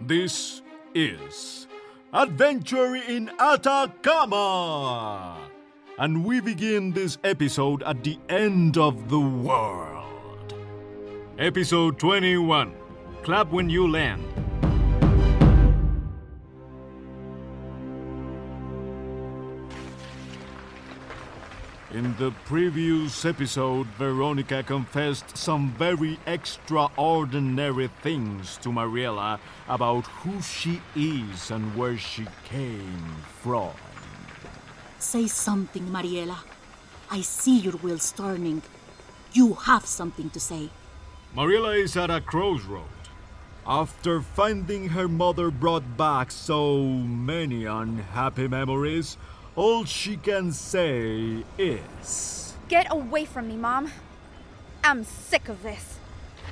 This is Adventure in Atacama! And we begin this episode at the end of the world. Episode 21 Clap When You Land. In the previous episode, Veronica confessed some very extraordinary things to Mariela about who she is and where she came from. Say something, Mariela. I see your wheels turning. You have something to say. Mariela is at a crossroad. After finding her mother brought back so many unhappy memories, all she can say is. Get away from me, Mom. I'm sick of this.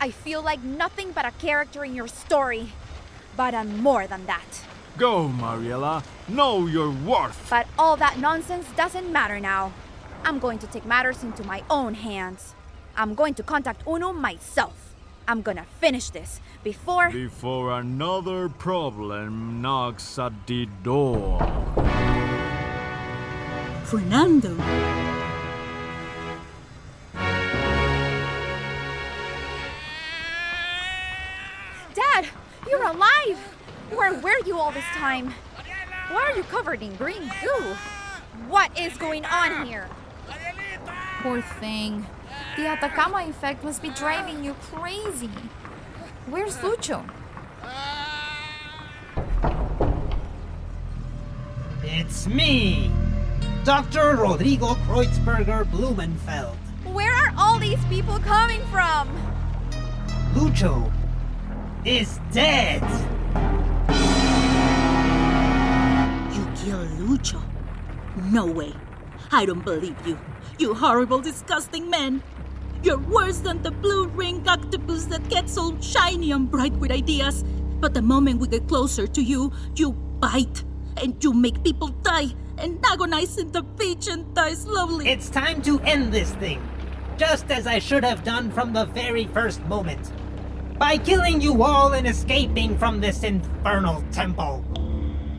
I feel like nothing but a character in your story. But I'm more than that. Go, Mariela. Know your worth. But all that nonsense doesn't matter now. I'm going to take matters into my own hands. I'm going to contact Uno myself. I'm gonna finish this before. Before another problem knocks at the door. Fernando. Dad, you're alive! Where were you all this time? Why are you covered in green goo? What is going on here? Poor thing. The Atacama effect must be driving you crazy. Where's Lucho? It's me, Dr. Rodrigo Kreutzberger Blumenfeld. Where are all these people coming from? Lucho is dead. You killed Lucho. No way. I don't believe you. You horrible, disgusting man. You're worse than the blue ring octopus that gets all shiny and bright with ideas. But the moment we get closer to you, you bite and you make people die and agonize in the beach and die slowly. It's time to end this thing, just as I should have done from the very first moment. By killing you all and escaping from this infernal temple.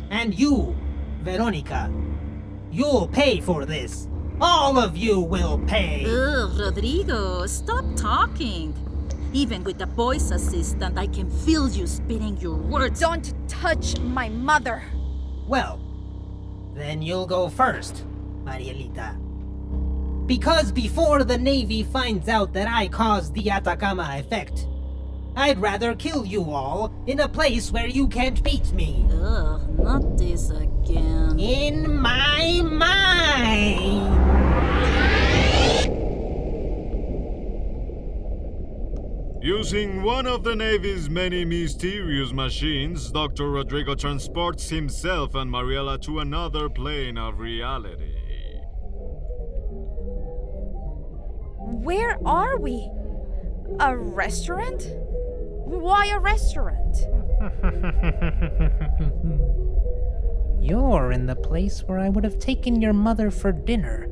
And you, Veronica, you'll pay for this. All of you will pay. Ugh, Rodrigo, stop talking. Even with the voice assistant, I can feel you spitting your words. Don't touch my mother. Well, then you'll go first, Marielita. Because before the Navy finds out that I caused the Atacama effect, I'd rather kill you all in a place where you can't beat me. Ugh, not this again. In my Using one of the Navy's many mysterious machines, Dr. Rodrigo transports himself and Mariela to another plane of reality. Where are we? A restaurant? Why a restaurant? You're in the place where I would have taken your mother for dinner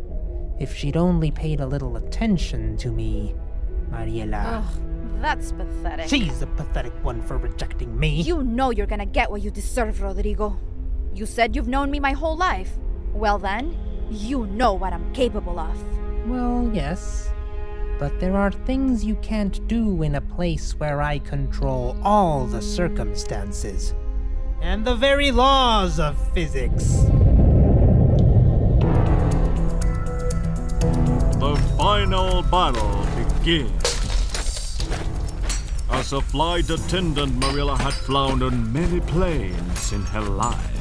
if she'd only paid a little attention to me, Mariela. Ugh, that's pathetic. She's a pathetic one for rejecting me. You know you're gonna get what you deserve, Rodrigo. You said you've known me my whole life. Well, then, you know what I'm capable of. Well, yes. But there are things you can't do in a place where I control all the circumstances and the very laws of physics. The final battle begins. As a flight attendant, Mariela had flown on many planes in her life.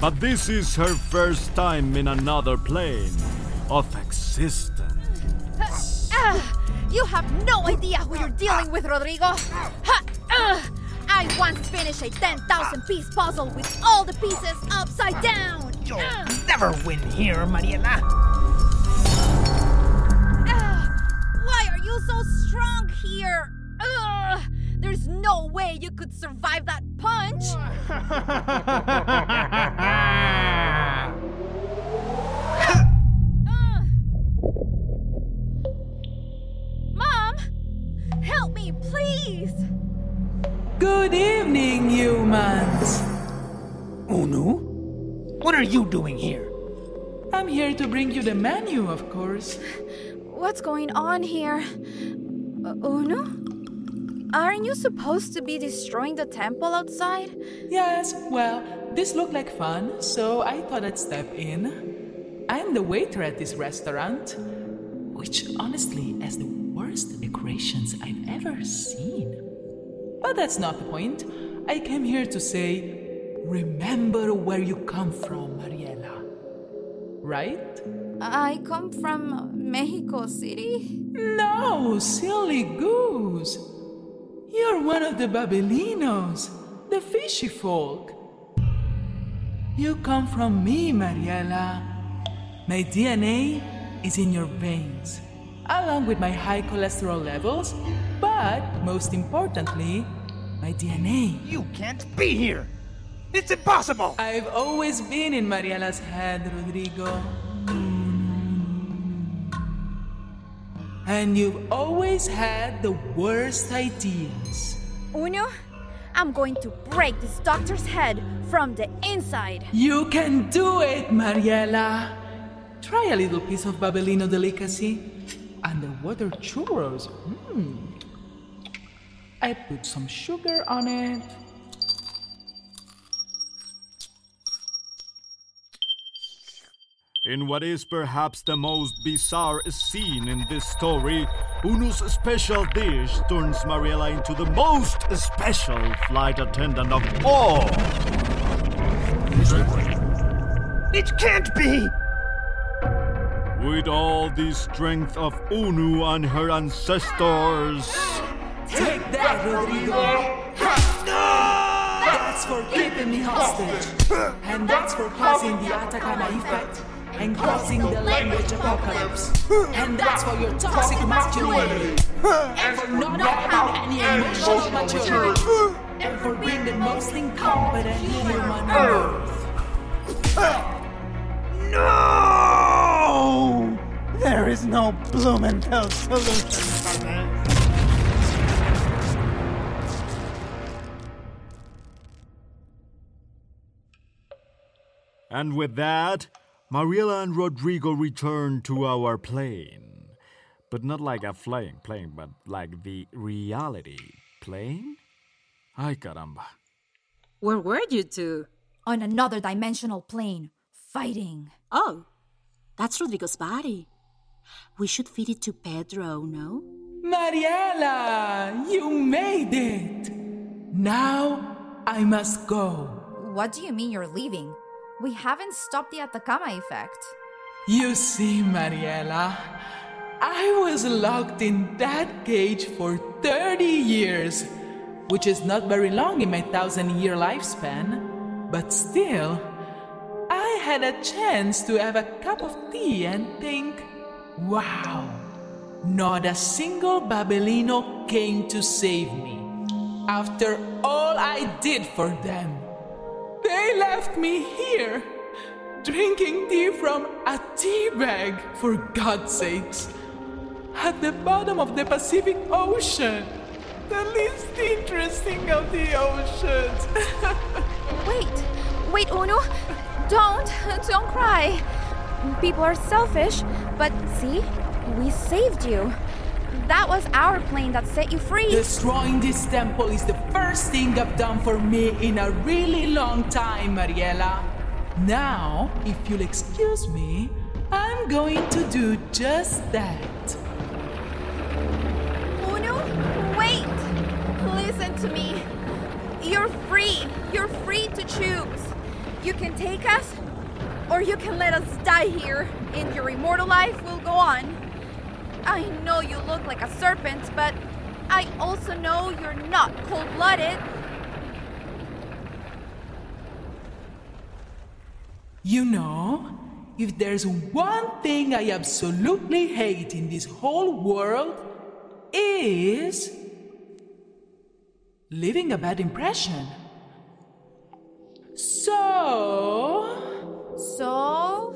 But this is her first time in another plane of existence. Ah, You have no idea who you're dealing with, Rodrigo. Ha, ugh. I once finished a 10,000 piece puzzle with all the pieces upside down. You'll Ugh. never win here, Mariela. Ugh. Why are you so strong here? Ugh. There's no way you could survive that punch. Ugh. Mom, help me, please. Good evening, humans. Unu? What are you doing here? I'm here to bring you the menu, of course. What's going on here? Uh, Uno? Aren't you supposed to be destroying the temple outside? Yes, well, this looked like fun, so I thought I'd step in. I'm the waiter at this restaurant, which honestly has the worst decorations I've ever seen. But that's not the point. I came here to say, remember where you come from, Mariela. Right? I come from Mexico City. No, silly goose. You're one of the Babelinos, the fishy folk. You come from me, Mariela. My DNA is in your veins, along with my high cholesterol levels, but most importantly, my DNA. You can't be here. It's impossible. I've always been in Mariela's head, Rodrigo. And you've always had the worst ideas. Uno, I'm going to break this doctor's head from the inside. You can do it, Mariela. Try a little piece of Babelino delicacy. Underwater churros. Mm. I put some sugar on it. In what is perhaps the most bizarre scene in this story, Unu's special dish turns Mariela into the most special flight attendant of all. It can't be. With all the strength of Unu and her ancestors. Take that, Rodrigo. No! That's for keeping me hostage. And that's for causing the Atacama effect and causing the language apocalypse. And that's for your toxic masculinity. And for not having any emotional maturity. And for being the most incompetent human on earth. No! There is no Blumenthal solution for this. And with that, Mariela and Rodrigo return to our plane. But not like a flying plane, but like the reality plane? Ay caramba. Where were you two? On another dimensional plane, fighting. Oh, that's Rodrigo's body. We should feed it to Pedro, no? Mariela, you made it. Now I must go. What do you mean you're leaving? We haven't stopped the Atacama effect. You see, Mariela, I was locked in that cage for 30 years, which is not very long in my thousand year lifespan. But still, I had a chance to have a cup of tea and think, wow, not a single Babelino came to save me. After all I did for them, they left me here, drinking tea from a tea bag, for God's sakes, at the bottom of the Pacific Ocean, the least interesting of the oceans. Wait, wait, Uno. Don't, don't cry. People are selfish, but see, we saved you. That was our plane that set you free. Destroying this temple is the first thing I've done for me in a really long time, Mariela. Now, if you'll excuse me, I'm going to do just that. Uno, wait! Listen to me. You're free. You're free to choose. You can take us, or you can let us die here, and your immortal life will go on. I know you look like a serpent, but I also know you're not cold blooded. You know, if there's one thing I absolutely hate in this whole world, is leaving a bad impression. So, So?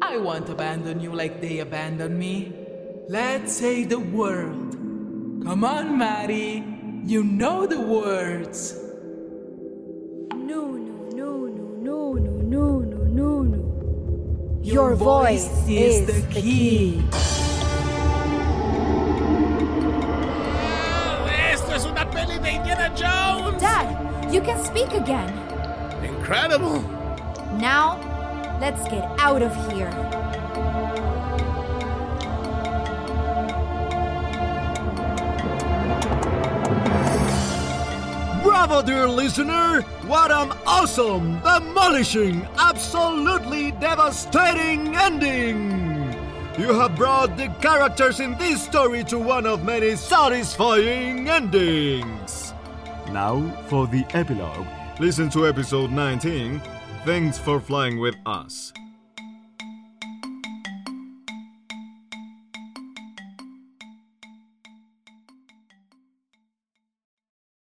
I won't abandon you like they abandoned me. Let's say the world. Come on, Maddie. You know the words. No, no, no, no, no, no, no, no, no. Your, voice, is, the key. Ah, ¡Esto es una peli de Indiana Jones! Dad, you can speak again. Incredible! Now, let's get out of here. Bravo, dear listener! What an awesome, demolishing, absolutely devastating ending! You have brought the characters in this story to one of many satisfying endings. Now for the epilogue. Listen to episode 19. Thanks for flying with us.